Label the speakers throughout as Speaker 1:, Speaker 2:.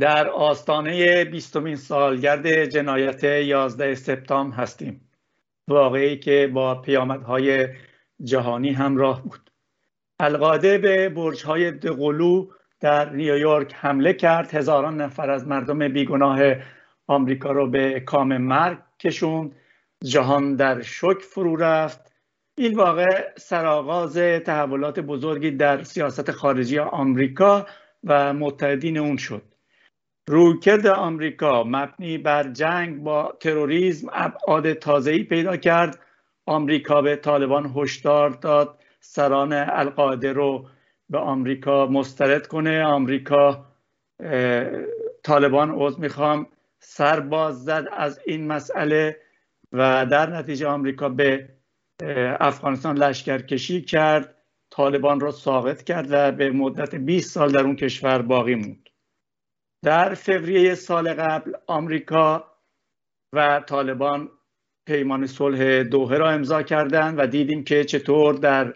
Speaker 1: در آستانه بیستمین سالگرد جنایت 11 سپتامبر هستیم. واقعی که با پیامدهای جهانی همراه بود. القاده به برجهای دقلو در نیویورک حمله کرد. هزاران نفر از مردم بیگناه آمریکا رو به کام مرگ کشوند. جهان در شک فرو رفت. این واقع سرآغاز تحولات بزرگی در سیاست خارجی آمریکا و متحدین اون شد. رویکرد آمریکا مبنی بر جنگ با تروریسم ابعاد تازه‌ای پیدا کرد. آمریکا به طالبان هشدار داد. سران القاعده رو به آمریکا مسترد کنه. آمریکا طالبان عوض می‌خوام سر باز زد از این مسئله و در نتیجه آمریکا به افغانستان لشکرکشی کرد. طالبان را ساقط کرد و به مدت 20 سال در اون کشور باقی موند. در فوریه سال قبل آمریکا و طالبان پیمان صلح دوحه را امضا کردند و دیدیم که چطور در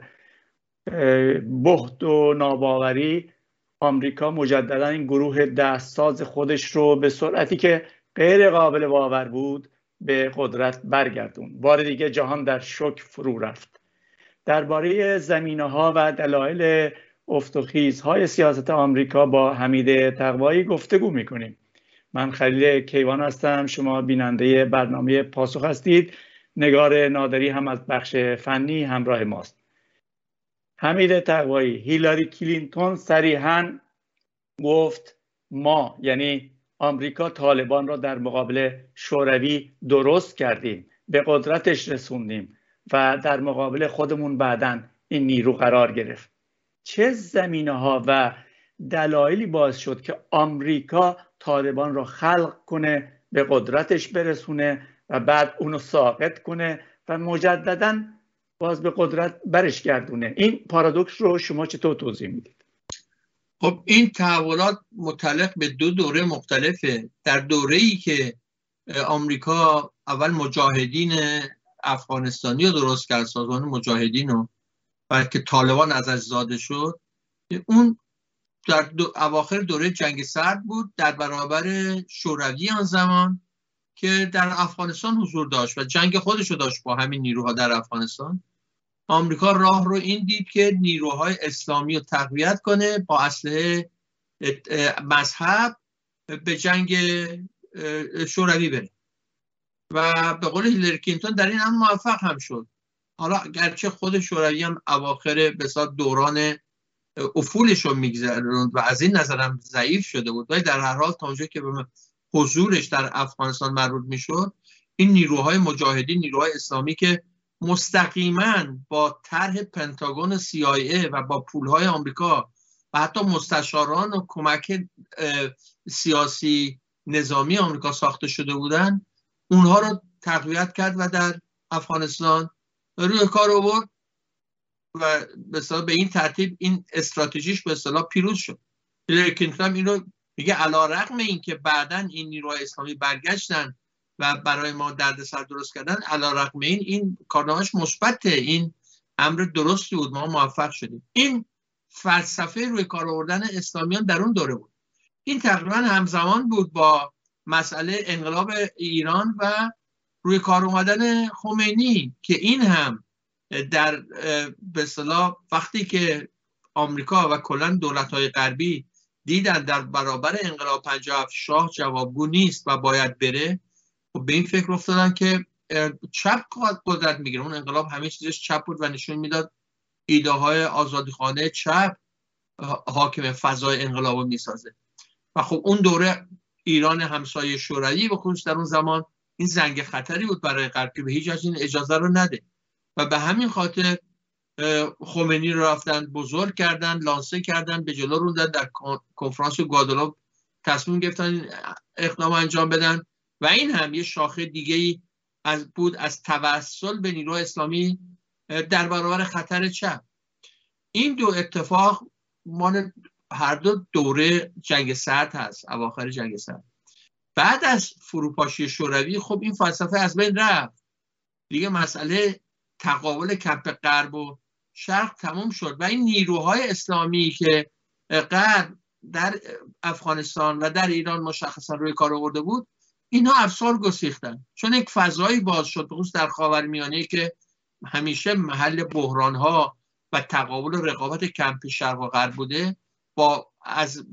Speaker 1: بهت و ناباوری آمریکا مجددا این گروه دستساز خودش رو به سرعتی که غیر قابل باور بود به قدرت برگردون بار دیگه جهان در شک فرو رفت. درباره زمینه ها و دلایل افتخیز های سیاست آمریکا با حمید تقوایی گفتگو می‌کنیم. من خلیل کیوان هستم. شما بیننده برنامه پاسخ هستید. نگار نادری هم از بخش فنی همراه ماست. حمید تقوایی هیلاری کلینتون صریحا گفت ما یعنی آمریکا طالبان را در مقابل شوروی درست کردیم. به قدرتش رسوندیم و در مقابل خودمون بعدا این نیرو قرار گرفت. چه زمینه ها و دلایلی باعث شد که آمریکا طالبان را خلق کنه به قدرتش برسونه و بعد اونو ساقط کنه و مجددا باز به قدرت برش گردونه. این پارادوکس رو شما چطور توضیح می‌دید؟
Speaker 2: خب این تحولات متعلق به دو دوره مختلفه. در دوره ای که آمریکا اول مجاهدین افغانستانی رو درست کرد سازمان مجاهدین رو. و که طالبان ازش زاده شد اون در دو اواخر دوره جنگ سرد بود در برابر شوروی آن زمان که در افغانستان حضور داشت و جنگ خودش رو داشت با همین نیروها در افغانستان. آمریکا راه رو این دید که نیروهای اسلامی رو تقویت کنه با اسلحه مذهب به جنگ شوروی بره. و به قول هیلری کلینتون در این هم موفق هم شد. حالا گرچه خود شوروی هم اواخر به دوران افولش رو میگذروند و از این نظرم ضعیف شده بود. ولی در هر حال تا اونجا که به حضورش در افغانستان مربوط می‌شد این نیروهای مجاهدین نیروهای اسلامی که مستقیما با طرح پنتاگون CIA و با پولهای آمریکا و حتی مستشاران و کمک سیاسی نظامی آمریکا ساخته شده بودن اونها رو تقویت کرد و در افغانستان روی کار آورد و به به این ترتیب این استراتژیش به اصطلاح پیروز شد. هیلری کلینتون اینو میگه علا رقم این که بعدا این نیروهای اسلامی برگشتن و برای ما دردسر درست کردن علا رقم این این کارنامهش مثبته. این امر درستی بود ما موفق شدیم. این فلسفه روی کار آوردن اسلامیان در اون دوره بود. این تقریبا همزمان بود با مسئله انقلاب ایران و روی کار اومدن خمینی که این هم در به صلاح وقتی که آمریکا و کلا دولت های غربی دیدن در برابر انقلاب 57 شاه جوابگو نیست و باید بره خب به این فکر افتادن که چپ قدرت می‌گیره. اون انقلاب همه چیزش چپ بود و نشون می‌داد ایده های آزادیخانه چپ حاکم فضای انقلاب می‌سازه. و خب اون دوره ایران همسایه شوروی به خصوص در اون زمان این زنگ خطری بود برای غرب که به هیچ از این اجازه رو نده. و به همین خاطر خمینی رو رفتن بزرگ کردن لانسه کردن به جلو روندن در کنفرانس گوادلوپ تصمیم گرفتن اقدام انجام بدن. و این هم یه شاخه دیگه ای از بود از توسل به نیرو اسلامی در برابر خطر چپ. این دو اتفاق مان هر دو دوره جنگ سرد هست اواخر جنگ سرد. بعد از فروپاشی شوروی خب این فلسفه از بین رفت. دیگه مسئله تقابل کپ غرب و شرق تموم شد و این نیروهای اسلامی که غرب در افغانستان و در ایران مشخصا روی کار آورده بود اینها افسار گسیختن. چون یک فضایی باز شد خصوص در خاورمیانه که همیشه محل بحران ها و تقابل و رقابت کمپ شرق و غرب بوده با از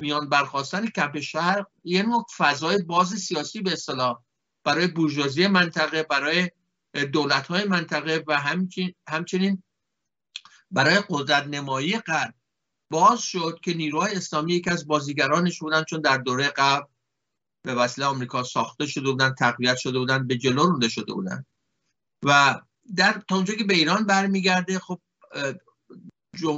Speaker 2: میان برخواستن کمپ شرق یه نوع فضای باز سیاسی به اصطلاح برای بورژوازی منطقه برای دولت های منطقه و همچنین, همچنین برای قدرت نمایی غرب. باز شد که نیروهای اسلامی یکی از بازیگرانش بودن چون در دوره قبل به وسیله آمریکا ساخته شده بودن تقویت شده بودن به جلو رونده شده بودن. و در تا اونجا که به ایران برمیگرده خب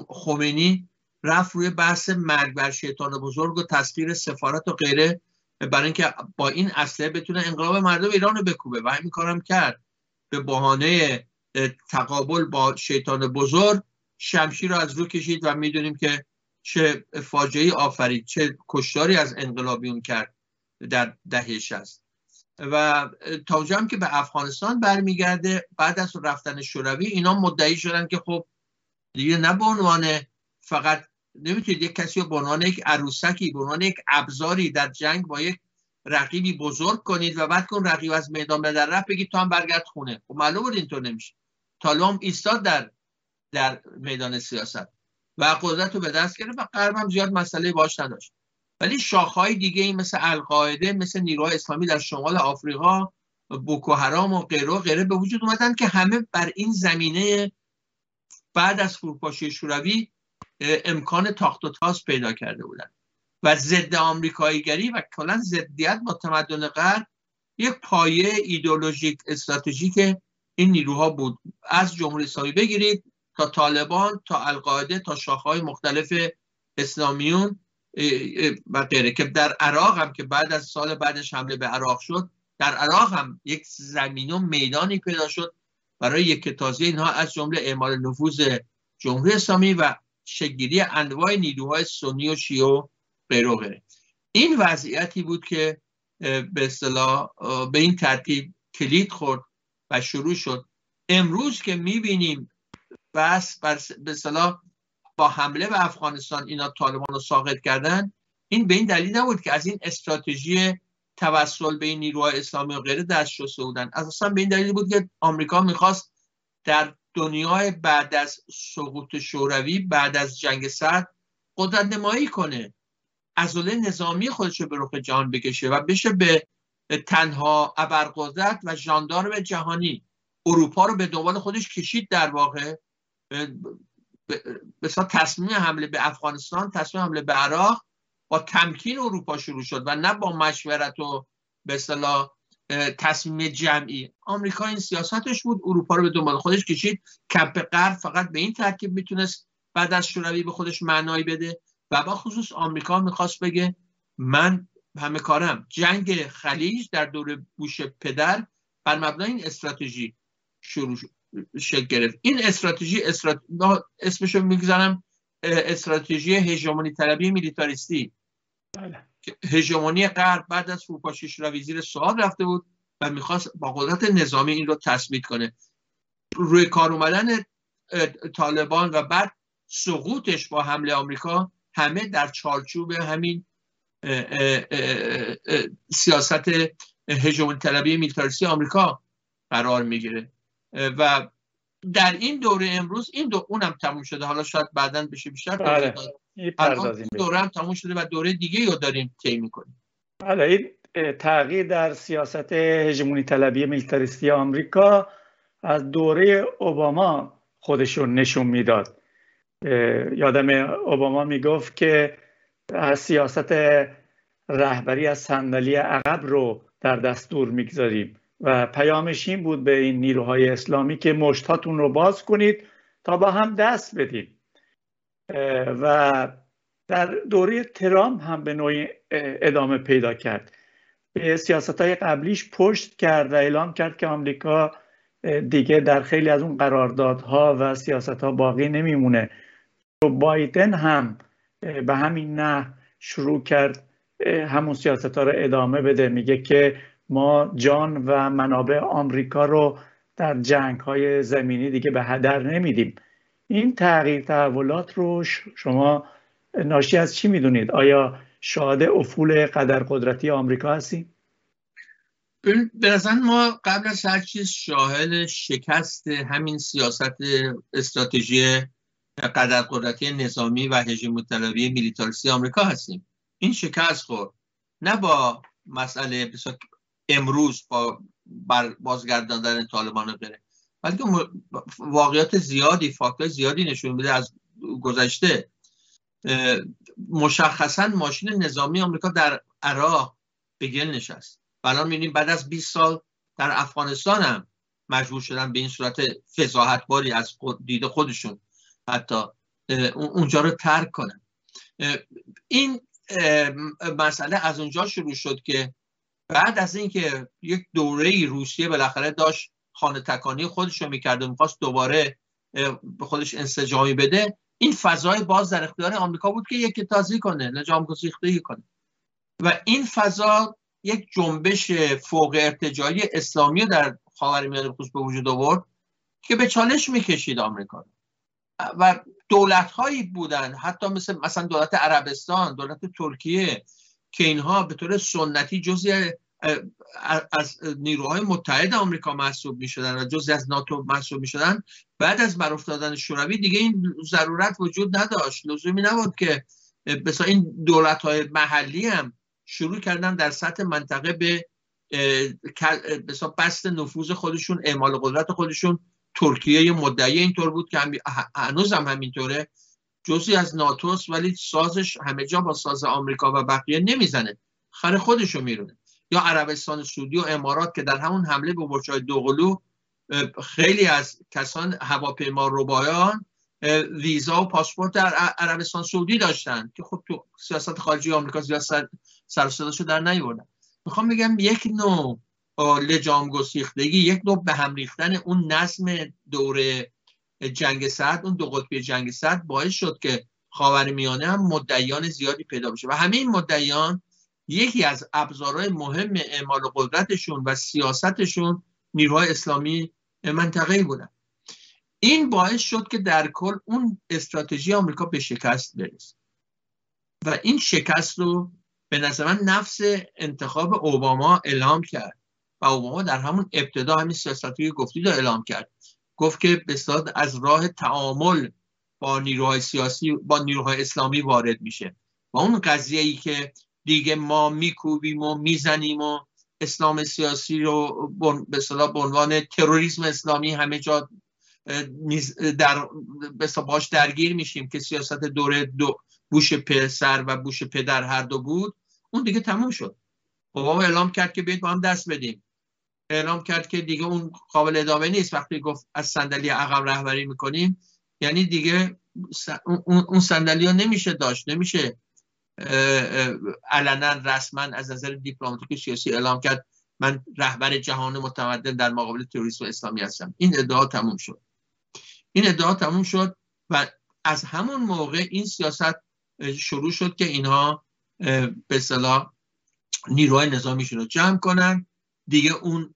Speaker 2: خمینی رفت روی بحث مرگ بر شیطان بزرگ و تسخیر سفارت و غیره برای اینکه با این اصله بتونه انقلاب مردم ایران رو بکوبه. و همین کارم کرد. به بهانه تقابل با شیطان بزرگ شمشیر رو از رو کشید و می‌دونیم که چه فاجعه آفرید چه کشتاری از انقلابیون کرد در دهه شست و تا هم که به افغانستان برمیگرده بعد از رفتن شوروی اینا مدعی شدن که خب دیگه نه به عنوان فقط نمی‌تونید یک کسی رو عنوان یک عروسکی به عنوان یک ابزاری در جنگ با یک رقیبی بزرگ کنید و بعد کن رقیب از میدان به در رفت بگید تو هم برگرد خونه. خب معلوم بود اینطور نمیشه. طالب ایستاد در در میدان سیاست و قدرت رو به دست گرفت و غرب هم زیاد مسئله باش نداشت. ولی شاخهای دیگه این مثل القاعده مثل نیروهای اسلامی در شمال آفریقا بوکو حرام و غیره و غیره به وجود اومدن که همه بر این زمینه بعد از فروپاشی شوروی امکان تاخت و تاز پیدا کرده بودن. و ضد آمریکاییگری و کلا ضدیت با تمدن غرب یک پایه ایدولوژیک استراتژیک این نیروها بود. از جمهوری اسلامی بگیرید تا طالبان تا القاعده تا شاخهای مختلف اسلامیون و غیره که در عراق هم که بعد از سال بعدش حمله به عراق شد در عراق هم یک زمین و میدانی پیدا شد برای یک تازه اینها از جمله اعمال نفوذ جمهوری اسلامی و شگیری انواع نیروهای سنی و شیعه و غیره. این وضعیتی بود که به اصطلاح به این ترتیب کلید خورد و شروع شد. امروز که می‌بینیم بس به اصطلاح با حمله به افغانستان اینا طالبان رو ساقط کردن این به این دلیل نبود که از این استراتژی توسل به این نیروهای اسلامی و غیره دست شسته بودن. اساسا به این دلیل بود که آمریکا می‌خواست در دنیای بعد از سقوط شوروی بعد از جنگ سرد قدرت نمایی کنه. ازوله نظامی خودش رو به رخ جهان بکشه و بشه به تنها ابرقدرت و ژاندارم جهانی. اروپا رو به دنبال خودش کشید در واقع. بسیار تصمیم حمله به افغانستان تصمیم حمله به عراق با تمکین اروپا شروع شد و نه با مشورت و به اصطلاح تصمیم جمعی. آمریکا این سیاستش بود اروپا رو به دنبال خودش کشید. کمپ غرب فقط به این ترکیب می‌تونست بعد از شوروی به خودش معنایی بده و با خصوص آمریکا می‌خواست بگه من همه کارم. جنگ خلیج در دور بوش پدر بر مبنای این استراتژی شروع شکل گرفت. این استراتژی استرات... اسمشو می‌گذارم استراتژی هژمونی طلبی میلیتاریستی. بله. هژمونی غرب بعد از فروپاشی شوروی زیر سوال رفته بود. و می‌خواست با قدرت نظامی این رو تثبیت کنه. روی کار اومدن طالبان و بعد سقوطش با حمله آمریکا همه در چارچوب همین سیاست هژمونی طلبی میلیتاریستی آمریکا قرار می‌گیره. و در این دوره امروز این دو اونم تموم شده. حالا شاید بعدا بشه بیشتر
Speaker 1: بله.
Speaker 2: دوره هم تموم شده و دوره دیگه رو داریم طی می‌کنیم.
Speaker 1: حالا این تغییر در سیاست هژمونی طلبی میلیتاریستی آمریکا از دوره اوباما خودشون نشون می‌داد. یادم اوباما می‌گفت که از سیاست رهبری از صندلی عقب رو در دستور می‌گذاریم و پیامش این بود به این نیروهای اسلامی که مشتاتون رو باز کنید تا با هم دست بدید و در دوره ترام هم به نوعی ادامه پیدا کرد. به سیاست های قبلیش پشت کرد و اعلام کرد که آمریکا دیگه در خیلی از اون قراردادها و سیاست ها باقی نمیمونه. بایدن هم به همین نه شروع کرد همون سیاست ها رو ادامه بده. میگه که ما جان و منابع آمریکا رو در جنگ های زمینی دیگه به هدر نمیدیم. این تغییر تحولات رو شما ناشی از چی می‌دونید؟ آیا شاهد افول قدر قدرتی آمریکا هستیم.
Speaker 2: نظر ما قبل از هر چیز شاهد شکست همین سیاست استراتژی قدر قدرتی نظامی و هژمون طلبی میلیتاریستی آمریکا هستیم. این شکست خورد. نه با مسئله امروز با بازگرداندن طالبان بره بلکه واقعیت زیادی فاکتور زیادی نشون میده از گذشته. مشخصا ماشین نظامی آمریکا در عراق به گل نشست. الان می‌بینیم بعد از 20 سال در افغانستان هم مجبور شدن به این صورت فضاحتباری از دید خودشون حتی اونجا رو ترک کنن. این مسئله از اونجا شروع شد که بعد از اینکه یک دوره روسیه بالاخره داشت خانه تکانی خودش رو می‌کرد و می‌خواست دوباره به خودش انسجامی بده این فضای باز در اختیار آمریکا بود که یک تازی کنه نجام گسیختگی کنه. و این فضا یک جنبش فوق ارتجایی اسلامی در خاورمیانه خصوص به وجود آورد که به چالش می‌کشید آمریکا و دولت هایی بودن حتی مثل مثلا دولت عربستان دولت ترکیه که اینها به طور سنتی جزی از نیروهای متحد آمریکا محسوب می شدن و جزی از ناتو محسوب می شدن بعد از برافتادن شوروی دیگه این ضرورت وجود نداشت. لزومی نبود که بسا این دولت های محلی هم شروع کردن در سطح منطقه به بسا بست نفوذ خودشون اعمال قدرت خودشون. ترکیه مدعی اینطور بود که هنوز هم همینطوره. جزی از ناتوس ولی سازش همه جا با ساز آمریکا و بقیه نمی‌زنه. خر خودشو میرونه. یا عربستان سعودی و امارات که در همون حمله به برج‌های دوقلو خیلی از کسان هواپیما ربایان ویزا و پاسپورت در عربستان سعودی داشتن که خب تو سیاست خارجی آمریکا زیاد سر سر در نیوردن. می‌خوام بگم یک نوع لجام گسیختگی یک نوع به هم ریختن اون نظم دوره جنگ سرد اون دو قطبی جنگ سرد باعث شد که خاورمیانه هم مدعیان زیادی پیدا بشه. و همه این مدعیان یکی از ابزارهای مهم اعمال قدرتشون و سیاستشون نیروهای اسلامی منطقه بودن. این باعث شد که در کل اون استراتژی آمریکا به شکست برسه. و این شکست رو به نظر من نفس انتخاب اوباما اعلام کرد. و اوباما در همون ابتدا همین سیاستی گفتی رو اعلام کرد. گفت که به از راه تعامل با نیروهای سیاسی با نیروهای اسلامی وارد میشه. و اون قضیه ای که دیگه ما میکوبیم و می‌زنیم و اسلام سیاسی رو به به عنوان تروریسم اسلامی همه جا در باش درگیر میشیم که سیاست دوره دو بوش پسر و بوش پدر هر دو بود اون دیگه تموم شد. اوباما اعلام کرد که بیاید با هم دست بدیم. اعلام کرد که دیگه اون قابل ادامه نیست. وقتی گفت از صندلی عقب رهبری می‌کنیم یعنی دیگه اون صندلی ها نمیشه داشت. نمیشه علنا رسما از نظر دیپلماتیک سیاسی اعلام کرد من رهبر جهان متمدن در مقابل تروریسم اسلامی هستم. این ادعا تموم شد. این ادعا تموم شد و از همون موقع این سیاست شروع شد که اینها به صلاح نیروهای نظامیشون رو جمع کنن. دیگه اون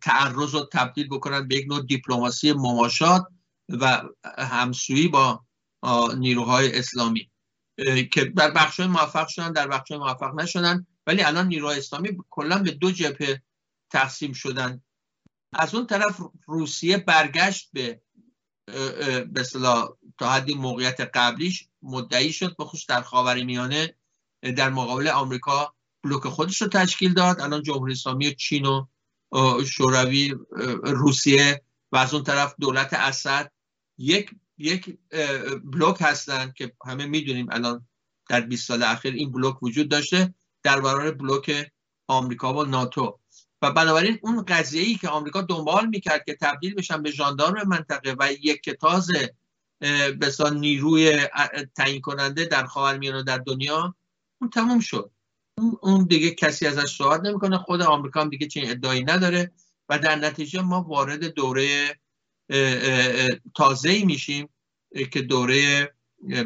Speaker 2: تعرض رو تبدیل بکنن به یک نوع دیپلماسی مماشات و همسویی با نیروهای اسلامی. که در بخش موفق شدن در بخش موفق نشدن. ولی الان نیروهای اسلامی کلا به دو جبهه تقسیم شدن. از اون طرف روسیه برگشت به به تا حدی موقعیت قبلیش مدعی شد به خصوص در خاور میانه در مقابل آمریکا بلوک خودش رو تشکیل داد. الان جمهوری اسلامی چین و شوروی روسیه و از اون طرف دولت اسد یک یک بلوک هستن که همه می‌دونیم الان در 20 سال اخیر این بلوک وجود داشته در برابر بلوک آمریکا و ناتو. و بنابراین اون قضیه ای که آمریکا دنبال می‌کرد که تبدیل بشن به ژاندارم منطقه و یک کتاز بسا نیروی تعیین کننده در خاورمیانه در دنیا اون تموم شد. اون دیگه کسی ازش صحبت نمی‌کنه. خود آمریکا هم دیگه چنین ادعایی نداره و در نتیجه ما وارد دوره تازه میشیم که دوره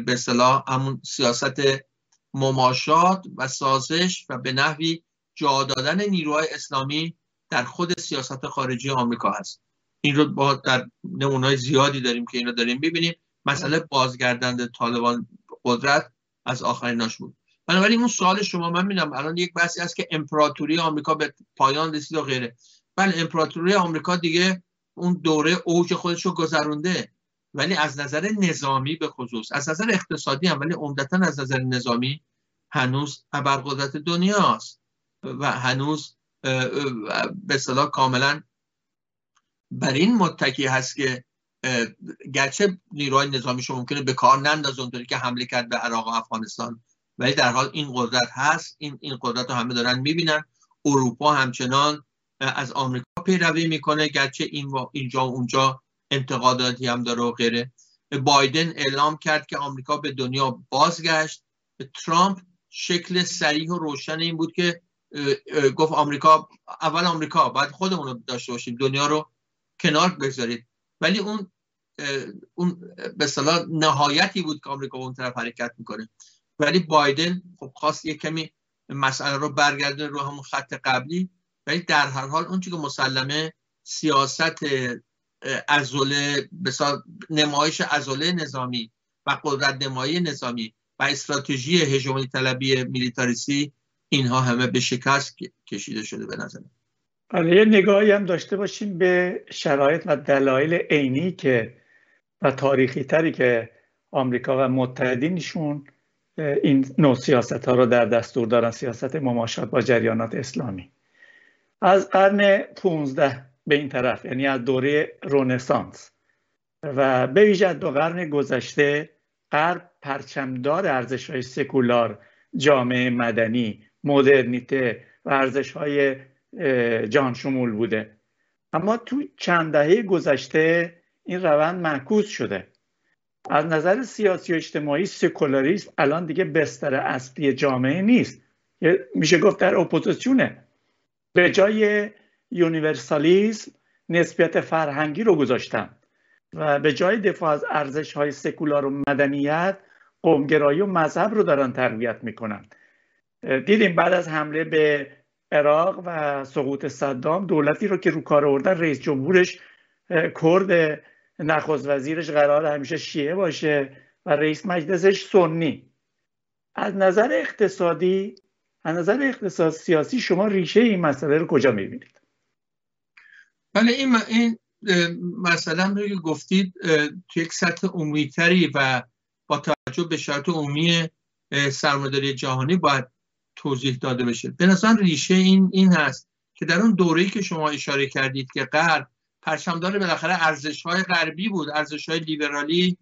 Speaker 2: به صلاح همون سیاست مماشات و سازش و به نحوی جا دادن نیروهای اسلامی در خود سیاست خارجی آمریکا هست. این رو با در نمونای زیادی داریم که این رو داریم ببینیم مسئله بازگردند طالبان قدرت از آخریناش بود. بنابراین اون سوال شما من میدم الان یک بحثی هست که امپراتوری آمریکا به پایان رسید و غیره. بله امپراتوری آمریکا دیگه اون دوره اوج خودش رو گذرونده ولی از نظر نظامی به خصوص از نظر اقتصادی هم ولی عمدتا از نظر نظامی هنوز ابرقدرت دنیاست و هنوز به صلاح کاملا بر این متکی هست که گرچه نیروهای نظامیش ممکنه به کار نندازه اونطوری که حمله کرد به عراق و افغانستان ولی در حال این قدرت هست این این قدرت رو همه دارن می‌بینن. اروپا همچنان از آمریکا پیروی می‌کنه گرچه این اینجا و اونجا انتقاداتی هم داره و غیره. بایدن اعلام کرد که آمریکا به دنیا بازگشت. ترامپ شکل سریح و روشن این بود که گفت آمریکا اول آمریکا بعد خودمون رو داشته باشیم دنیا رو کنار بگذارید. ولی اون اون به صلاح نهایتی بود که آمریکا اون طرف حرکت می‌کنه. ولی بایدن خب خواست یه کمی مسئله رو برگردونه رو همون خط قبلی. ولی در هر حال اون که مسلمه سیاست ازوله نمایش ازوله نظامی و قدرت نمایی نظامی و استراتژی هژمونی طلبی میلیتاریسی اینها همه به شکست کشیده شده به نظر
Speaker 1: یه نگاهی هم داشته باشیم به شرایط و دلایل عینی که و تاریخی تری که آمریکا و متحدینشون این نوع سیاست ها رو در دستور دارن سیاست مماشات با جریانات اسلامی. از قرن 15 به این طرف یعنی از دوره رونسانس. و به ویژه دو قرن گذشته غرب پرچمدار ارزش های سکولار جامعه مدنی مدرنیته و ارزش های جهان شمول بوده. اما تو چند دهه گذشته این روند معکوس شده. از نظر سیاسی و اجتماعی سکولاریسم الان دیگه بستر اصلی جامعه نیست. میشه گفت در اپوزیسیونه به جای یونیورسالیسم نسبیت فرهنگی رو گذاشتن و به جای دفاع از ارزش های سکولار و مدنیت قومگرایی و مذهب رو دارن تربیت می‌کنن. دیدیم بعد از حمله به عراق و سقوط صدام دولتی رو که رو کار آوردن رئیس جمهورش کرد. نخست وزیرش قرار همیشه شیعه باشه و رئیس مجلسش سنی. از نظر اقتصادی از نظر اقتصاد سیاسی شما ریشه این مسئله رو کجا می‌بینید؟
Speaker 2: بله این, این مسئله هم رو گفتید توی یک سطح عمومیتری و با توجه به شرط عمومی سرمایه‌داری جهانی باید توضیح داده بشه. به نظر ریشه این این هست که در اون دوره‌ای که شما اشاره کردید که غرب پرچمدار بالاخره ارزش های غربی بود ارزش های لیبرالی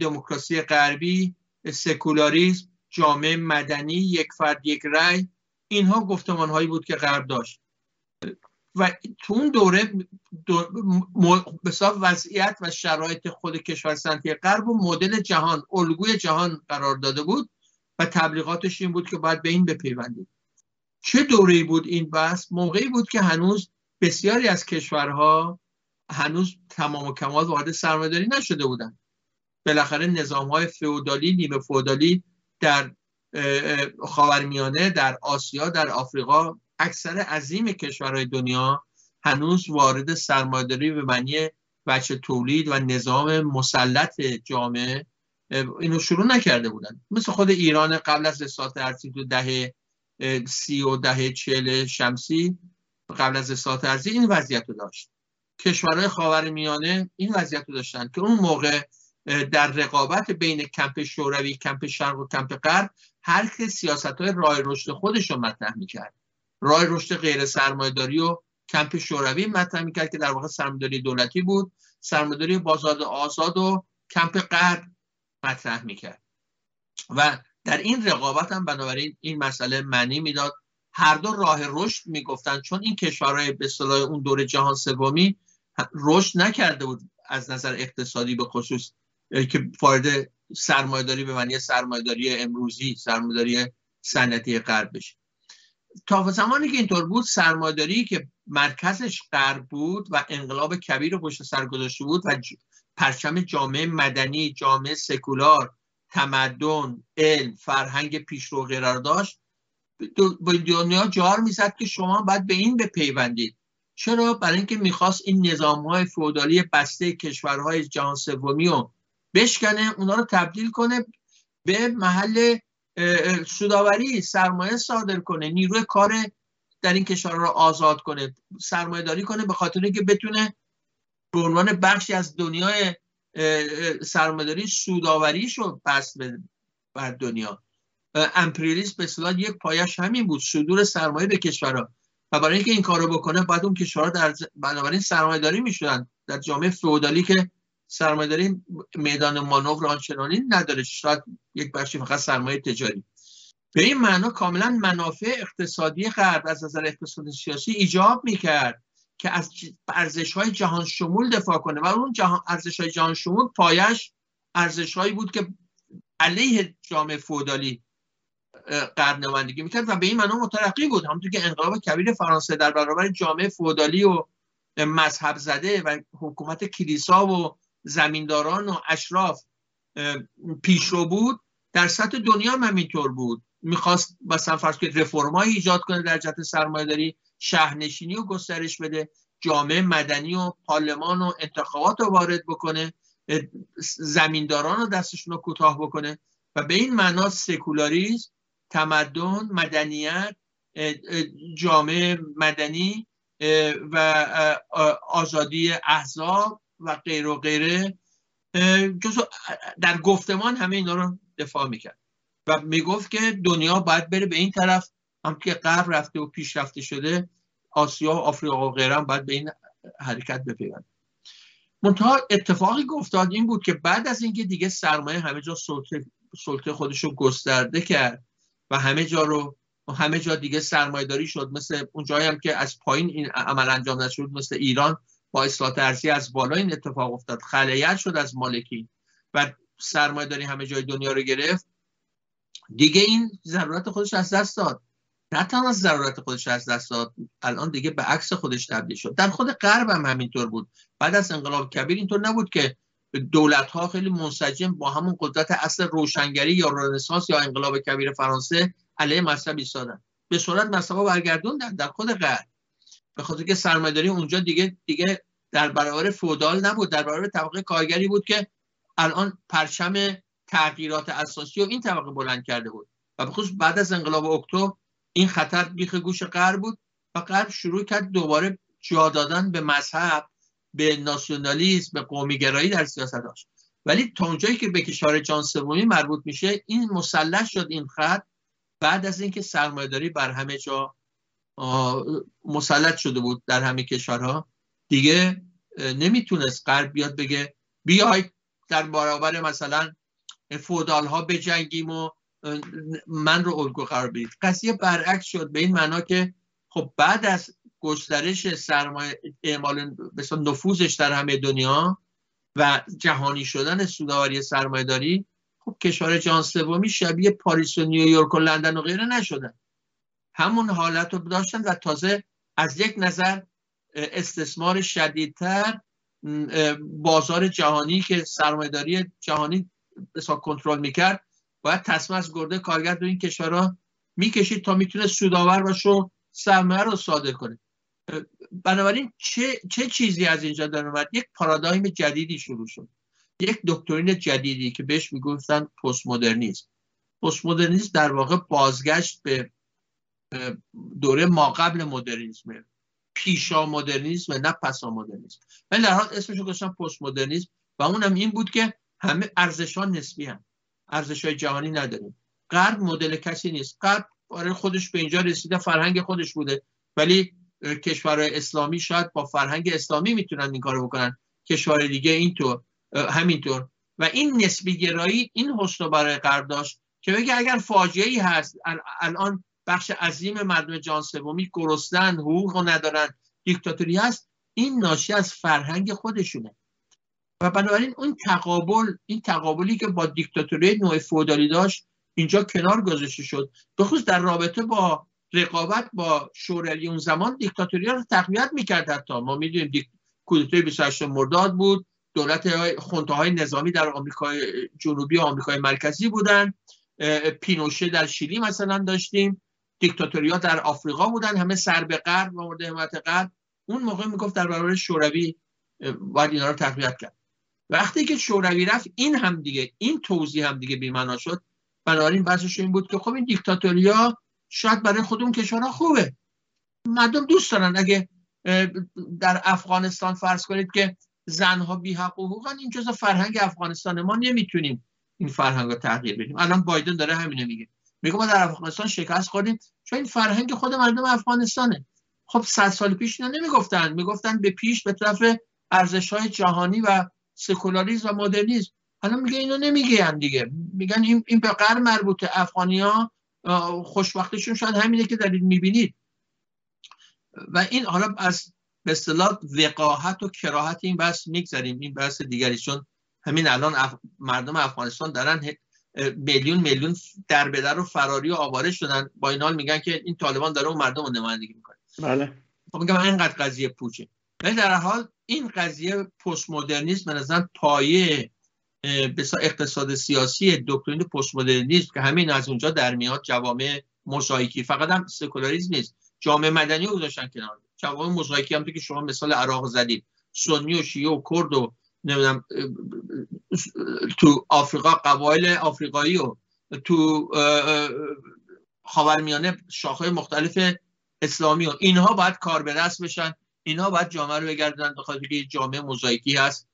Speaker 2: دموکراسی غربی سکولاریسم جامعه مدنی یک فرد یک رأی اینها گفتمان هایی بود که غرب داشت. و تو اون دوره دو وضعیت و شرایط خود کشور سنتی غرب و مدل جهان الگوی جهان قرار داده بود و تبلیغاتش این بود که باید به این بپیوندید چه دوره بود این بحث؟ موقعی بود که هنوز بسیاری از کشورها هنوز تمام و کمال وارد سرمایه‌داری نشده بودند. بالاخره نظام های فئودالی نیمه فئودالی در خاورمیانه در آسیا در آفریقا اکثر عظیم کشورهای دنیا هنوز وارد سرمایه‌داری به معنی بچه تولید و نظام مسلط جامعه اینو شروع نکرده بودن. مثل خود ایران قبل از اصلاحات ارزی تو دهه سی و دهه چهل شمسی قبل از اصلاحات ارزی این وضعیت رو داشت. کشورهای خاور میانه این وضعیت رو داشتن که اون موقع در رقابت بین کمپ شوروی کمپ شرق و کمپ غرب هر که سیاست های راه رشد خودش رو مطرح می‌کرد. راه رشد غیر سرمایهداری و کمپ شوروی مطرح می‌کرد که در واقع سرمایهداری دولتی بود سرمایهداری بازار آزاد و کمپ غرب مطرح می‌کرد. و در این رقابت هم بنابراین این مسئله معنی می‌داد. هر دو راه رشد می‌گفتن چون این کشورهای به اصطلاح اون دور جهان سومی رشد نکرده بود از نظر اقتصادی به خصوص. که وارد سرمایهداری به معنی سرمایهداری امروزی سرمایهداری صنعتی غرب بشه. تا زمانی که اینطور بود سرمایهداری که مرکزش غرب بود و انقلاب کبیر رو پشت سر گذاشته بود و پرچم جامعه مدنی جامعه سکولار تمدن علم فرهنگ پیشرو قرار داشت به دنیا جار می‌زد که شما باید به این بپیوندید. چرا؟ برای اینکه می‌خواست این نظام های فودالی بسته کشورهای جهان سومی رو بشکنه اونا رو تبدیل کنه به محل سوداوری سرمایه صادر کنه نیروی کار در این کشور را آزاد کنه سرمایه داری کنه به خاطر اینکه بتونه به عنوان بخشی از دنیای سرمایه‌داری سوداوریش رو بس بر دنیا. امپریالیسم به اصطلاح یک پایش همین بود صدور سرمایه به کشورها. و برای اینکه این کارو بکنه بعد اون کشورها در بنابراین سرمایه داری می‌شدن. در جامعه فئودالی که سرمایه داری میدان مانور آنچنانی نداره. شاید یک بخشی فقط سرمایه تجاری. به این معنا کاملا منافع اقتصادی غرب از نظر اقتصادی سیاسی ایجاب می‌کرد که از ارزش های جهان شمول دفاع کنه. و اون جهان ارزش های جهان شمول پایش ارزش هایی بود که علیه جامعه فودالی غرب نمایندگی می‌کرد و به این معنا مترقی بود. همونطور که انقلاب کبیر فرانسه در برابر جامعه فودالی و مذهب زده و حکومت کلیسا و زمینداران و اشراف پیشرو بود در سطح دنیا هم همینطور بود. می‌خواست مثلا فرض که رفرمای ایجاد کنه در جهت سرمایه داری شهرنشینی و گسترش بده جامعه مدنی و پارلمان و انتخابات رو وارد بکنه زمینداران رو دستشون رو کوتاه بکنه و به این معنا سکولاریزم تمدن مدنیت جامعه مدنی و آزادی احزاب و غیر و غیره در گفتمان همه اینا رو دفاع می‌کرد. و می‌گفت که دنیا باید بره به این طرف. هم که غرب رفته و پیشرفته شده آسیا و آفریقا و غیره هم باید به این حرکت بپیوند. منتها اتفاقی گفتاد این بود که بعد از اینکه دیگه سرمایه همه جا سلطه, سلطه خودش رو گسترده کرد و همه جا رو همه جا دیگه سرمایه داری شد. مثل اونجایی هم که از پایین این عمل انجام نشد مثل ایران با اصلاحات ارزی از بالا این اتفاق افتاد. خلیت شد از مالکی. و سرمایه داری همه جای دنیا رو گرفت. دیگه این ضرورت خودش از دست داد. نه تنها ضرورت خودش از دست داد الان دیگه به عکس خودش تبدیل شد. در خود غرب هم همینطور بود. بعد از انقلاب کبیر اینطور نبود که دولت ها خیلی منسجم با همون قدرت اصل روشنگری یا رنسانس یا انقلاب کبیر فرانسه علیه مذهب ایستادن. به صورت مذهب برگردوندن در خود غرب. به خاطر که سرمایه‌داری اونجا دیگه دیگه در برابر فودال نبود در برابر طبقه کارگری بود که الان پرچم تغییرات اساسی و این طبقه بلند کرده بود. و بخصوص بعد از انقلاب اکتبر این خطر بیخ گوش غرب بود و غرب شروع کرد دوباره جا دادن به مذهب به ناسیونالیسم به قومیگرایی در سیاست داشت ولی تا اونجایی که به کشور جان سومی مربوط میشه این مسلح شد این خط بعد از اینکه سرمایه‌داری بر همه جا مسلط شده بود در همه کشورها. دیگه نمی‌تونست غرب بیاد بگه بیاید در برابر مثلا فودال ها بجنگیم و من رو الگو قرار بدید. قضیه برعکس شد به این معنا که خب بعد از گسترش سرمایه اعمال نفوذش در همه دنیا و جهانی شدن سوداوری سرمایه داری خب کشور جهان سومی شبیه پاریس و نیویورک و لندن و غیره نشدن. همون حالت رو داشتن و تازه از یک نظر استثمار شدیدتر بازار جهانی که سرمایهداری جهانی بسا کنترل می‌کرد باید تصمیم از گرده کارگر دو این کشورها می‌کشید تا می‌تونه سوداور باشه و سرمایه رو صادر کنه. بنابراین چه, چه چیزی از اینجا در اومد؟ یک پارادایم جدیدی شروع شد. یک دکترین جدیدی که بهش می‌گفتن پست مدرنیسم پست مدرنیسم در واقع بازگشت به دوره ما قبل مدرنیسم پیشا مدرنیسم نه پسا مدرنیسم. ولی در حال اسمش گذاشتن پست مدرنیسم و اونم این بود که همه ارزش ها نسبی هم ارزش های جهانی نداریم. غرب مدل کسی نیست. غرب برای خودش به اینجا رسیده فرهنگ خودش بوده. ولی کشورهای اسلامی شاید با فرهنگ اسلامی می‌تونن این کارو بکنن. کشور دیگه اینطور همینطور. و این نسبی گرایی این حسن برای غرب داشت که بگه اگر فاجعه ای هست الان بخش عظیم مردم جان سومی گرسنن حقوق ندارن دیکتاتوری هست. این ناشی از فرهنگ خودشونه. و بنابراین اون تقابل این تقابلی که با دیکتاتوری نوع فودالی داشت اینجا کنار گذاشته شد. بخصوص در رابطه با رقابت با شوروی اون زمان دیکتاتوری رو تقویت می‌کرد حتی. ما می‌دونیم دیک... کودتای 28 مرداد بود. دولت خونته های نظامی در آمریکای جنوبی و آمریکای مرکزی بودن. پینوشه در شیلی مثلا داشتیم. دیکتاتوریا در آفریقا بودن همه سر به غرب و مورد حمایت غرب اون موقع می‌گفت در برابر شوروی باید اینا رو تقویت کرد. وقتی که شوروی رفت این هم دیگه این توضیح هم دیگه بی‌معنا شد. بنابراین بحثش این بود که خب این دیکتاتوریا شاید برای خودمون کشورها خوبه. مردم دوست دارن. اگه در افغانستان فرض کنید که زنها بی حق و حقوقن این جزء فرهنگ افغانستان. ما نمی‌تونیم این فرهنگ رو تغییر بدیم. الان بایدن داره همینه میگه. میگه ما در افغانستان شکست خوردیم. چون این فرهنگ خود مردم افغانستانه. خب صد سال پیش اینا نمی‌گفتن. می‌گفتن به پیش به طرف ارزش های جهانی و سکولاریسم و مدرنیسم. حالا میگه اینو نمیگن دیگه. میگن این, این به قرن مربوط افغانیا خوشبختیشون شاید همینه که دارید می‌بینید. و این حالا از به اصطلاح وقاحت و کراهت این بحث می‌گذاریم این بحث دیگری چون همین الان مردم افغانستان دارن میلیون میلیون در بدر و فراری و آواره شدن. با این حال میگن که این طالبان داره اون مردم رو نمایندگی می‌کنه.
Speaker 1: بله.
Speaker 2: خب میگم اینقدر قضیه پوچه. ولی در حال این قضیه پست مدرنیسم به نظر پایه اقتصاد سیاسی دکترین پست مدرنیسم که همین از اونجا در میاد جوامع موزاییکی. فقط هم سکولاریسم نیست. جامعه مدنی رو گذاشتن کنار. جوامع موزاییکی هم که شما مثال عراق زدید. سنی و شیعه و کرد و نمی‌دونم تو آفریقا قبایل آفریقایی و تو خاورمیانه شاخه مختلف اسلامی و اینها باید کار به دست بشن اینها باید جامعه رو بگردن بخاطر که جامعه موزاییکی هست.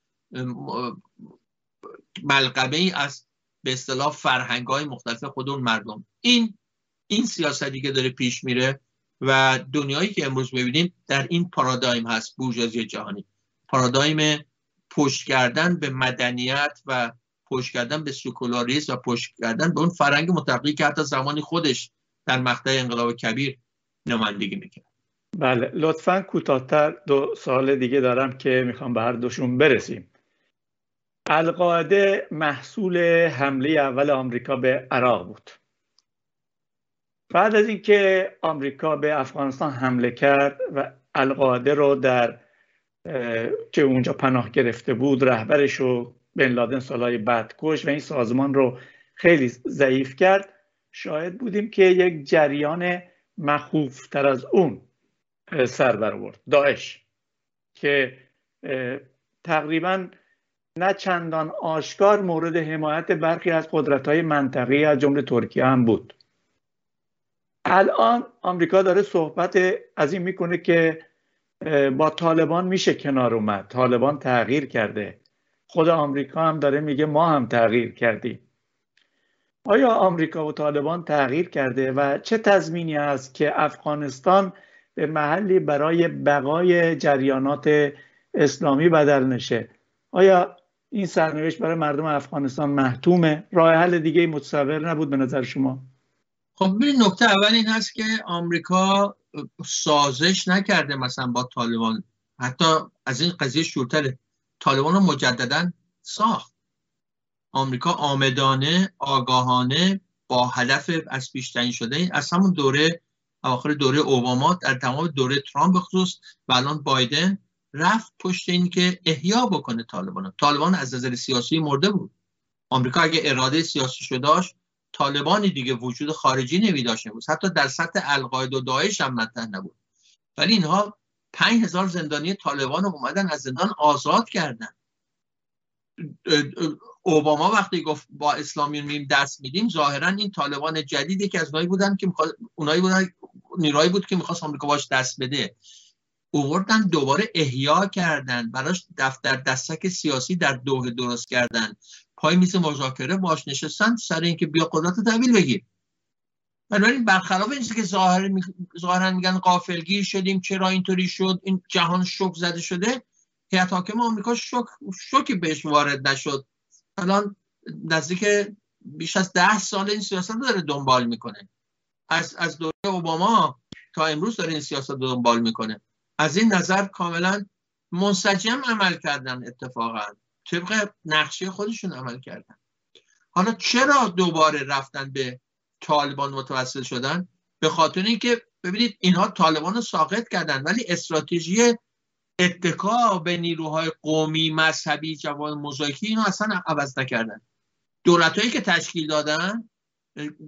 Speaker 2: ملقبه ای از به اصطلاح فرهنگ های مختلف خود اون مردم. این این سیاستی که داره پیش میره و دنیایی که امروز می‌بینیم در این پارادایم هست بورژوازی جهانی. پارادایم پشت کردن به مدنیت و پشت کردن به سکولاریسم و پشت کردن به اون فرهنگ متقی که حتی زمانی خودش در مقطع انقلاب کبیر نمایندگی می‌کنه
Speaker 1: بله لطفا کوتاهتر دو سال دیگه دارم که می‌خوام به هر دوشون برسیم. القاعده محصول حمله اول آمریکا به عراق بود. بعد از اینکه آمریکا به افغانستان حمله کرد و القاعده رو در که اونجا پناه گرفته بود رهبرش رو بن لادن سالهای بعد کش و این سازمان رو خیلی ضعیف کرد. شاهد بودیم که یک جریان مخوف تر از اون سر برآورد داعش که تقریبا نه چندان آشکار مورد حمایت برخی از قدرت های منطقی از جمله ترکیه هم بود. الان آمریکا داره صحبت از این می‌کنه که با طالبان میشه کنار اومد. طالبان تغییر کرده. خود آمریکا هم داره میگه ما هم تغییر کردیم. آیا آمریکا و طالبان تغییر کرده و چه تضمینی است که افغانستان به محلی برای بقای جریانات اسلامی بدل نشه؟ آیا این سرنوشت برای مردم افغانستان محتومه؟ راه حل دیگه متصور نبود به نظر شما.
Speaker 2: خب ببین نکته اول این هست که آمریکا سازش نکرده مثلا با طالبان. حتی از این قضیه شورتره. طالبان رو مجددا ساخت. آمریکا آمدانه آگاهانه با هدف از پیشتنی شده از همون دوره اواخر دوره اوباما در تمام دوره ترامپ بخصوص و الان بایدن رفت پشت این که احیا بکنه طالبان. طالبان از نظر سیاسی مرده بود. آمریکا اگه اراده سیاسی داشت طالبانی دیگه وجود خارجی نمی داشته بود. حتی در سطح القاعده و داعش هم مطرح نبود. ولی اینها پنج هزار زندانی طالبان رو اومدن از زندان آزاد کردن. اوباما وقتی گفت با اسلامیون میم دست میدیم ظاهرا این طالبان جدیدی که از اونایی بودن که اونایی بودن نیروهایی بود که می‌خواست آمریکا باش دست بده. اووردن دوباره احیا کردن براش دفتر دستک سیاسی در دوه درست کردن. پای میز مذاکره باش نشستن سر اینکه بیا قدرت تحویل بگیر. بنابراین برخلاف این که ظاهر ظاهرا میگن قافلگیر شدیم چرا اینطوری شد این جهان شوک زده شده هیئت حاکم آمریکا شوک شوکی بهش وارد نشد. الان نزدیک بیش از ده سال این سیاست داره دنبال می‌کنه. از از دوره اوباما تا امروز داره این سیاست رو دنبال می‌کنه. از این نظر کاملا منسجم عمل کردن اتفاقا. طبق نقشه خودشون عمل کردن. حالا چرا دوباره رفتن به طالبان متوسل شدن؟ به خاطر اینکه ببینید اینها طالبان رو ساقط کردن ولی استراتژی اتکا به نیروهای قومی مذهبی جوان موزاییکی اینو اصلا عوض نکردن. دولت هایی که تشکیل دادن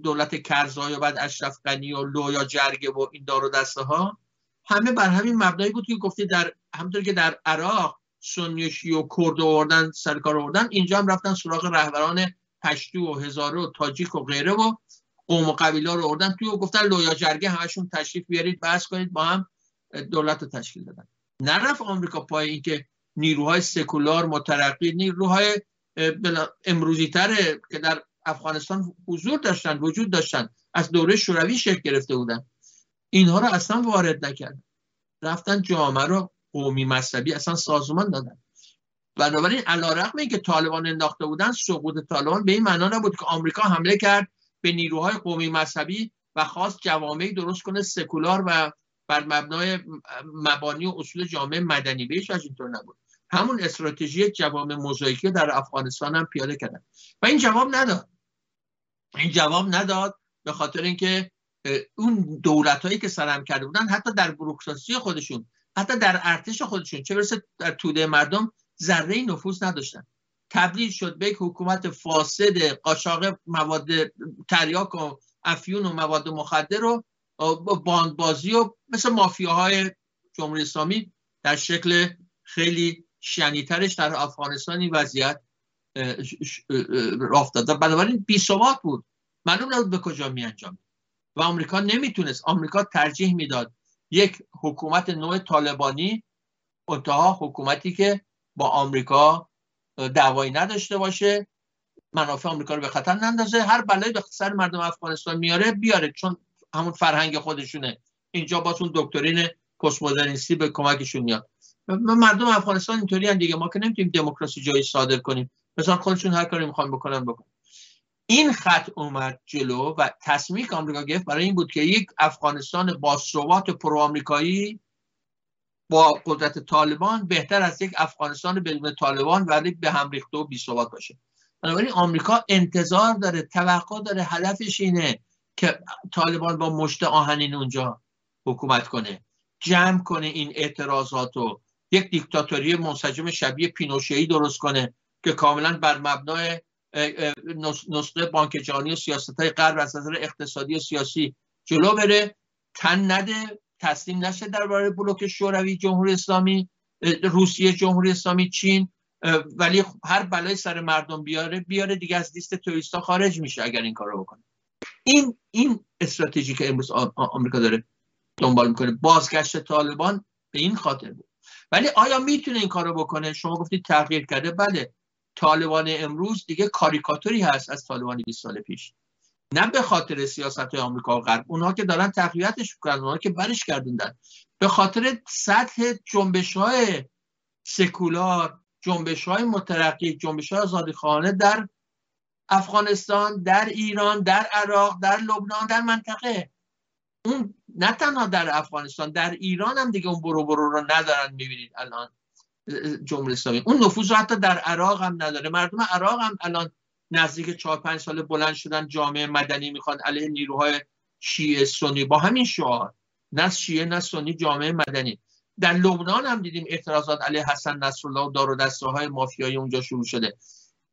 Speaker 2: دولت کرزای و بعد اشرف غنی و لویا جرگه و این دار دسته ها همه بر همین مبنایی بود که گفته در همونطور که در عراق سنی و کرد آوردن سرکار آوردن. اینجا هم رفتن سراغ رهبران پشتو و هزاره و تاجیک و غیره و قوم و قبیله رو اردن توی و گفتن لویا جرگه همشون تشریف بیارید بحث کنید با هم دولت رو تشکیل دادن. نرفت آمریکا پای اینکه نیروهای سکولار مترقی نیروهای امروزی تره که در افغانستان حضور داشتن وجود داشتن از دوره شوروی شکل گرفته بودن. اینها رو اصلا وارد نکردن. رفتن جامعه رو قومی مذهبی اصلا سازمان دادن. بنابراین علیرغم اینکه طالبان انداخته بودن سقوط طالبان به این معنا نبود که آمریکا حمله کرد به نیروهای قومی مذهبی و خواست جوامعی درست کنه سکولار و بر مبنای مبانی و اصول جامعه مدنی. بهش از اینطور نبود. همون استراتژی جوامع موزاییکی در افغانستان هم پیاده کردن. و این جواب نداد. این جواب نداد به خاطر اینکه اون دولت هایی که سرم کرده بودن حتی در بروکراسی خودشون حتی در ارتش خودشون چه برسه در توده مردم ذره نفوذ نداشتن. تبدیل شد به یک حکومت فاسد قاچاق مواد تریاک و افیون و مواد مخدر و باندبازی و مثل مافیاهای جمهوری اسلامی در شکل خیلی شنیترش در افغانستان این وضعیت رافت داد. بنابراین بی بود. معلوم نبود به کجا می انجام و آمریکا نمی‌تونست. آمریکا ترجیح می‌داد یک حکومت نوع طالبانی منتها حکومتی که با آمریکا دعوایی نداشته باشه منافع آمریکا رو به خطر نندازه هر بلایی به سر مردم افغانستان میاره بیاره چون همون فرهنگ خودشونه. اینجا با اون دکترین پست به کمکشون میاد. مردم افغانستان اینطوری دیگه ما که نمی‌تونیم دموکراسی جایی صادر کنیم. مثلا خودشون هر کاری می‌خوان بکنن بکن. این خط اومد جلو و تصمیم آمریکا گرفت. برای این بود که یک افغانستان با ثبات پرو با قدرت طالبان بهتر از یک افغانستان بدون طالبان ولی به هم ریخته و بی ثبات باشه. بنابراین آمریکا انتظار داره توقع داره هدفش اینه که طالبان با مشت آهنین اونجا حکومت کنه جمع کنه این اعتراضات رو. یک دیکتاتوری منسجم شبیه پینوشهی درست کنه که کاملا بر مبنای نسخه بانک جهانی و سیاست های غرب از نظر اقتصادی و سیاسی جلو بره تن نده تسلیم نشه درباره بلوک شوروی جمهوری اسلامی روسیه جمهوری اسلامی چین ولی هر بلای سر مردم بیاره بیاره دیگه از لیست توریستا خارج میشه اگر این کارو بکنه. این این استراتژی که امروز آمریکا داره دنبال می‌کنه بازگشت طالبان به این خاطر بود. ولی آیا می‌تونه این کارو بکنه؟ شما گفتید تغییر کرده بله. طالبان امروز دیگه کاریکاتوری هست از طالبان 20 سال پیش. نه به خاطر سیاست آمریکا و غرب. اونها که دارن تقویتش می‌کنن اونها که برش کردوندن. به خاطر سطح جنبش های سکولار جنبش های مترقی جنبش های در افغانستان در ایران در عراق در لبنان در منطقه. اون نه تنها در افغانستان در ایران هم دیگه اون برو برو رو ندارن می‌بینید الان. جمهوری اسلامی. اون نفوذ حتی در عراق هم نداره. مردم عراق هم الان نزدیک چهار پنج سال بلند شدن جامعه مدنی می‌خوان علیه نیروهای شیعه سنی. با همین شعار نه شیعه نه سنی جامعه مدنی. در لبنان هم دیدیم اعتراضات علیه حسن نصرالله و دار و دسته های مافیایی اونجا شروع شده.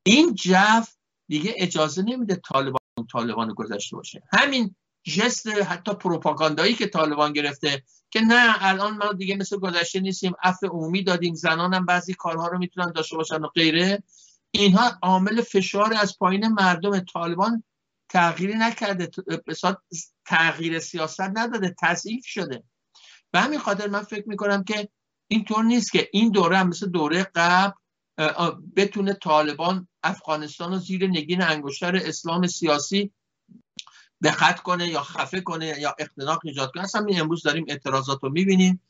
Speaker 2: این جو دیگه اجازه نمیده طالبان طالبان گذشته باشه. همین جست حتی پروپاگاندایی که طالبان گرفته که نه الان ما دیگه مثل گذشته نیستیم عفو عمومی دادیم زنان هم بعضی کارها رو می‌تونن داشته باشن و غیره. اینها عامل فشار از پایین مردم طالبان تغییری نکرده تغییر سیاست نداده تضعیف شده. به همین خاطر من فکر می‌کنم که اینطور نیست که این دوره هم مثل دوره قبل بتونه طالبان افغانستان رو زیر نگین انگشتر اسلام سیاسی خط کنه یا خفه کنه یا اختناق ایجاد کنه. اصلا می امروز داریم اعتراضات رو می‌بینیم.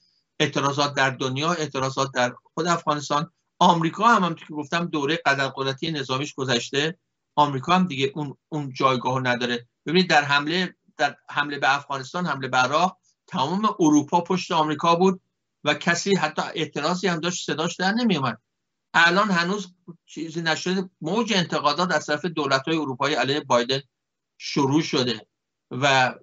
Speaker 2: اعتراضات در دنیا اعتراضات در خود افغانستان. آمریکا هم هم که گفتم دوره قدر قدرتی نظامیش گذشته. آمریکا هم دیگه اون اون جایگاه نداره. ببینید در حمله در حمله به افغانستان حمله به عراق تمام اروپا پشت آمریکا بود و کسی حتی اعتراضی هم داشت صداش در نمیومد الان هنوز چیزی نشده. موج انتقادات از طرف دولت های اروپایی علیه بایدن شروع شده و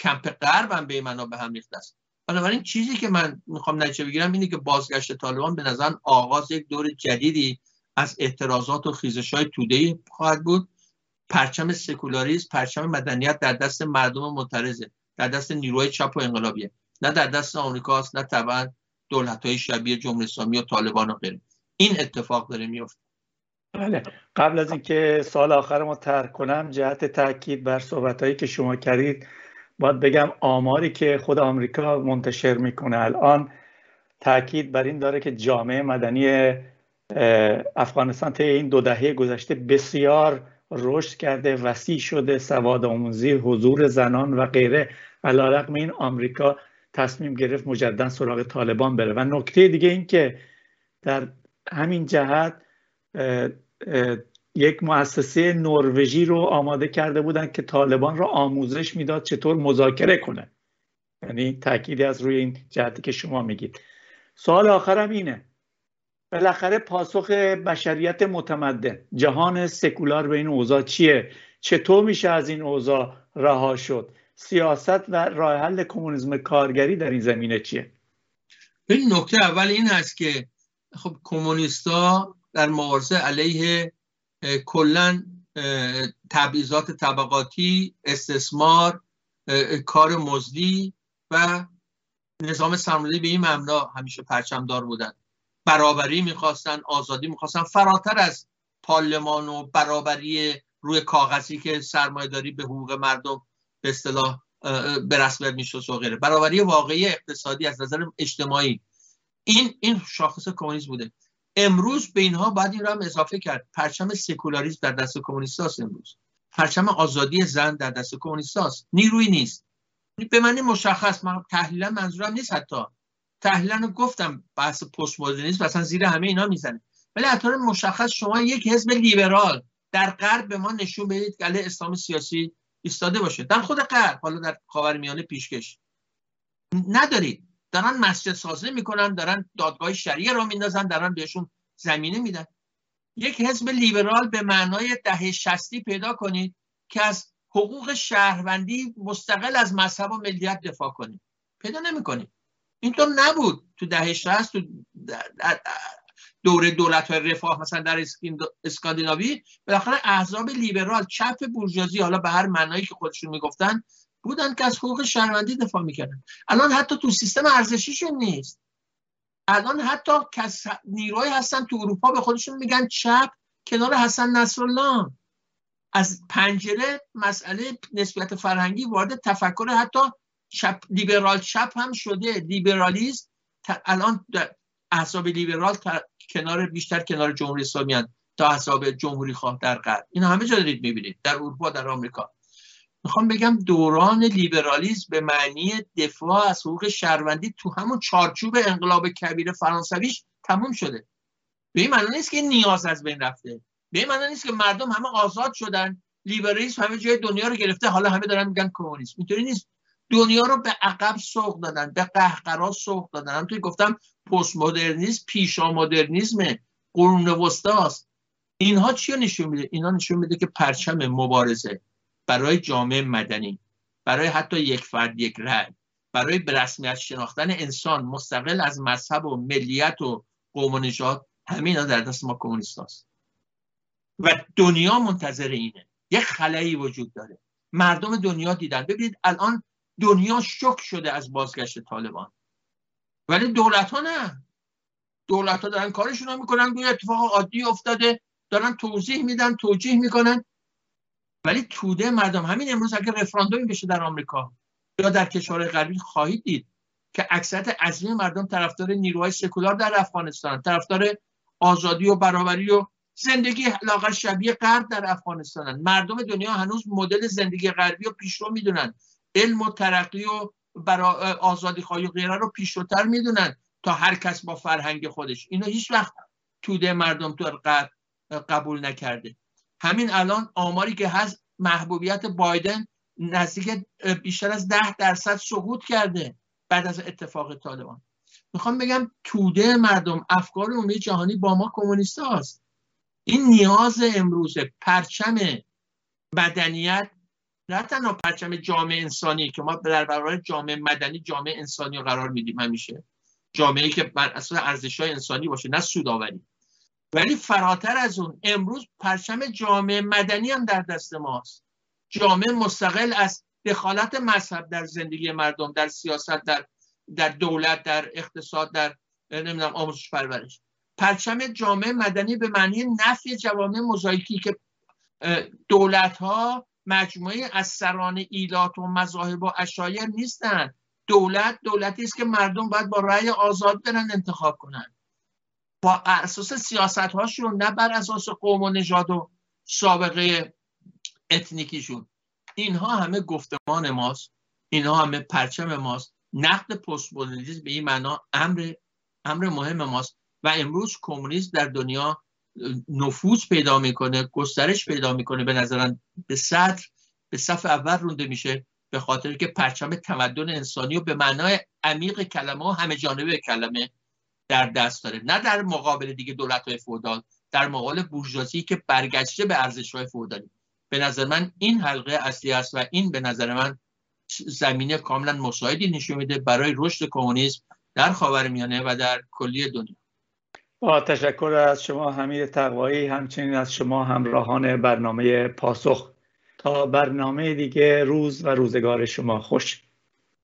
Speaker 2: کمپ غرب هم به معنا به هم ریخته است. بنابراین چیزی که من می‌خوام نتیجه بگیرم اینه که بازگشت طالبان به نظر آغاز یک دور جدیدی از اعتراضات و خیزش های توده خواهد بود. پرچم سکولاریسم پرچم مدنیت در دست مردم معترضه در دست نیروهای چپ و انقلابیه. نه در دست آمریکاست نه طبعا دولت های شبیه جمهوری اسلامی و طالبان و غیره. این اتفاق داره میفته
Speaker 1: بله. قبل از اینکه سال آخر ما ترک کنم جهت تاکید بر صحبت که شما کردید باید بگم آماری که خود آمریکا منتشر می‌کنه الان تاکید بر این داره که جامعه مدنی افغانستان طی این دو دهه گذشته بسیار رشد کرده وسیع شده سواد آموزی حضور زنان و غیره. علیرغم این آمریکا تصمیم گرفت مجددا سراغ طالبان بره. و نکته دیگه این که در همین جهت یک مؤسسه نروژی رو آماده کرده بودن که طالبان رو آموزش می‌داد چطور مذاکره کنه. یعنی تأکیدی از روی این جهتی که شما میگید. سوال آخرم اینه. بالاخره پاسخ بشریت متمدن جهان سکولار به این اوضاع چیه؟ چطور میشه از این اوضاع رها شد؟ سیاست و راه حل کمونیسم کارگری در این زمینه چیه؟
Speaker 2: این نکته اول این هست که خب کمونیستا در مبارزه علیه کلا تبعیضات طبقاتی استثمار کار مزدی و نظام سرمایه‌داری به این مبنا همیشه پرچمدار بودن برابری می‌خواستن آزادی می‌خواستن. فراتر از پارلمان و برابری روی کاغذی که سرمایهداری به حقوق مردم به اصطلاح به رسمیت می‌شد و غیره. برابری واقعی اقتصادی از نظر اجتماعی. این این شاخص کمونیسم بوده. امروز به اینها باید این را هم اضافه کرد. پرچم سکولاریسم در دست کمونیستاست امروز. پرچم آزادی زن در دست کمونیستاست. نیروی نیست. به معنی مشخص من تحلیلا منظورم نیست حتی. تحلیلا رو گفتم بحث پست مدرنیسم مثلا زیر همه اینا می‌زنه. ولی حتی مشخص شما یک حزب لیبرال در غرب به ما نشون بدید که اسلام سیاسی ایستاده باشه. در خود غرب حالا در خاورمیانه پیشکش. ندارید. دارن مسجد سازی می‌کنن دارن دادگاه شریعه را میندازن دارن بهشون زمینه میدن. یک حزب لیبرال به معنای دهه شستی پیدا کنید که از حقوق شهروندی مستقل از مذهب و ملیت دفاع کنید. پیدا نمی‌کنید. اینطور نبود تو دهه 60 تو دوره دولت های رفاه مثلا در اسکاندیناوی بالاخره احزاب لیبرال چپ بورژوازی حالا به هر معنایی که خودشون می‌گفتن بودن که از حقوق شهروندی دفاع می‌کردن. الان حتی تو سیستم ارزشیشون نیست. الان حتی کس نیروی هستن تو اروپا به خودشون میگن چپ کنار حسن نصرالله. از پنجره مسئله نسبیت فرهنگی وارد تفکر حتی چپ لیبرال چپ هم شده. لیبرالیسم الان احزاب لیبرال کنار بیشتر کنار جمهوری اسلامی تا احزاب جمهوری خواه در غرب. این همه جا دارید می‌بینید. در اروپا در آمریکا. می‌خوام بگم دوران لیبرالیسم به معنی دفاع از حقوق شهروندی تو همون چارچوب انقلاب کبیر فرانسویش تموم شده. به این معنی نیست که نیاز از بین رفته. به این معنی نیست که مردم همه آزاد شدن. لیبرالیسم همه جای دنیا رو گرفته حالا همه دارن میگن کمونیسم. اینطوری نیست. دنیا رو به عقب سوق دادن به قهقرا سوق دادن. هم توی گفتم پست مدرنیسم پیشا مدرنیسم قرون وسطاست. اینها چی نشون میده؟ اینا نشون میده که پرچم مبارزه. برای جامعه مدنی برای حتی یک فرد یک رأی برای به رسمیت شناختن انسان مستقل از مذهب و ملیت و قوم و نژاد همه در دست ما کمونیست هست. و دنیا منتظر اینه. یک خلایی وجود داره. مردم دنیا دیدن. ببینید الان دنیا شک شده از بازگشت طالبان. ولی دولت ها نه. دولت ها دارن کارشون رو می‌کنن. گویا اتفاق عادی افتاده. دارن توضیح میدن توجیه می‌کنن. ولی توده مردم همین امروز اگر رفراندومی بشه در آمریکا یا در کشور غربی خواهید دید که اکثریت عظیم مردم طرفدار نیروهای سکولار در افغانستان طرفدار آزادی و برابری و زندگی لاغر شبیه غرب در افغانستان مردم دنیا هنوز مدل زندگی غربی رو پیشرو می‌دونن. علم و ترقی و برای آزادی خواهی و غیره رو پیشروتر می‌دونن تا هر کس با فرهنگ خودش. اینو هیچ وقت توده مردم تو قبول نکرده. همین الان آماری که هست محبوبیت بایدن نزدیک بیشتر از ده درصد سقوط کرده بعد از اتفاق طالبان. می‌خوام بگم توده مردم افکار عمومی جهانی با ما کمونیست هست این نیاز امروز پرچم مدنیت نه تنها پرچم جامعه انسانی که ما در برابر جامعه مدنی جامعه انسانی رو قرار میدیم همیشه. جامعه که بر اساس ارزش های انسانی باشه نه سوداوری ولی فراتر از اون امروز پرچم جامعه مدنی هم در دست ماست. جامعه مستقل از دخالت مذهب در زندگی مردم در سیاست در در دولت در اقتصاد در نمی‌دونم آموزش پرورش. پرچم جامعه مدنی به معنی نفی جوامع موزاییکی که دولت ها مجموعه از سران ایلات و مذاهب و اشایر نیستند دولت دولتی است که مردم باید با رأی آزاد برن انتخاب کنن. با اساس سیاست هاشون نه بر اساس قوم و نژاد و سابقه اتنیکیشون. اینها همه گفتمان ماست. اینها همه پرچم ماست. نقد پست به این معنا امر امر مهم ماست. و امروز کمونیسم در دنیا نفوذ پیدا می‌کنه گسترش پیدا می‌کنه. به نظرم به سطر به صف اول رونده میشه. به خاطر که پرچم تمدن انسانی و به معنای عمیق کلمه و همه جانبه کلمه در دست داره. نه در مقابل دیگه دولت های فودال در مقابل بورژوازی که برگشته به ارزش های فودالی. به نظر من این حلقه اصلی است و این به نظر من زمینه کاملا مساعدی نشون میده برای رشد کمونیسم در خاورمیانه و در کلی دنیا.
Speaker 1: با تشکر از شما حمید تقوایی همچنین از شما همراهان برنامه پاسخ. تا برنامه دیگه روز و روزگار شما. خوش